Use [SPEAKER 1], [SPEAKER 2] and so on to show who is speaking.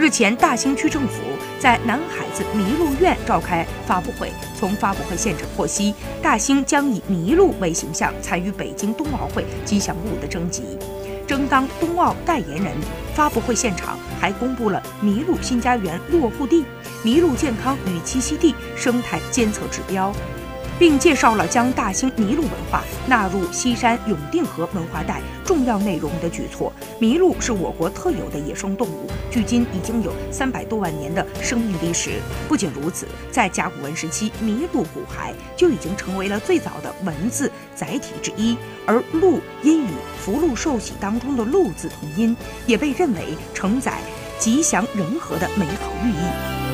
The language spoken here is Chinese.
[SPEAKER 1] 日前，大兴区政府在南海子麋鹿苑召开发布会。从发布会现场获悉，大兴将以麋鹿为形象参与北京冬奥会吉祥物的征集，争当冬奥代言人。发布会现场还公布了麋鹿新家园落户地、麋鹿健康与栖息地生态监测指标。并介绍了将大兴麋鹿文化纳入西山永定河文化带重要内容的举措。麋鹿是我国特有的野生动物，距今已经有三百多万年的生命历史。不仅如此，在甲骨文时期，麋鹿骨骸就已经成为了最早的文字载体之一，而“鹿”因与福禄寿喜当中的“禄”字同音，也被认为承载吉祥人和的美好寓意。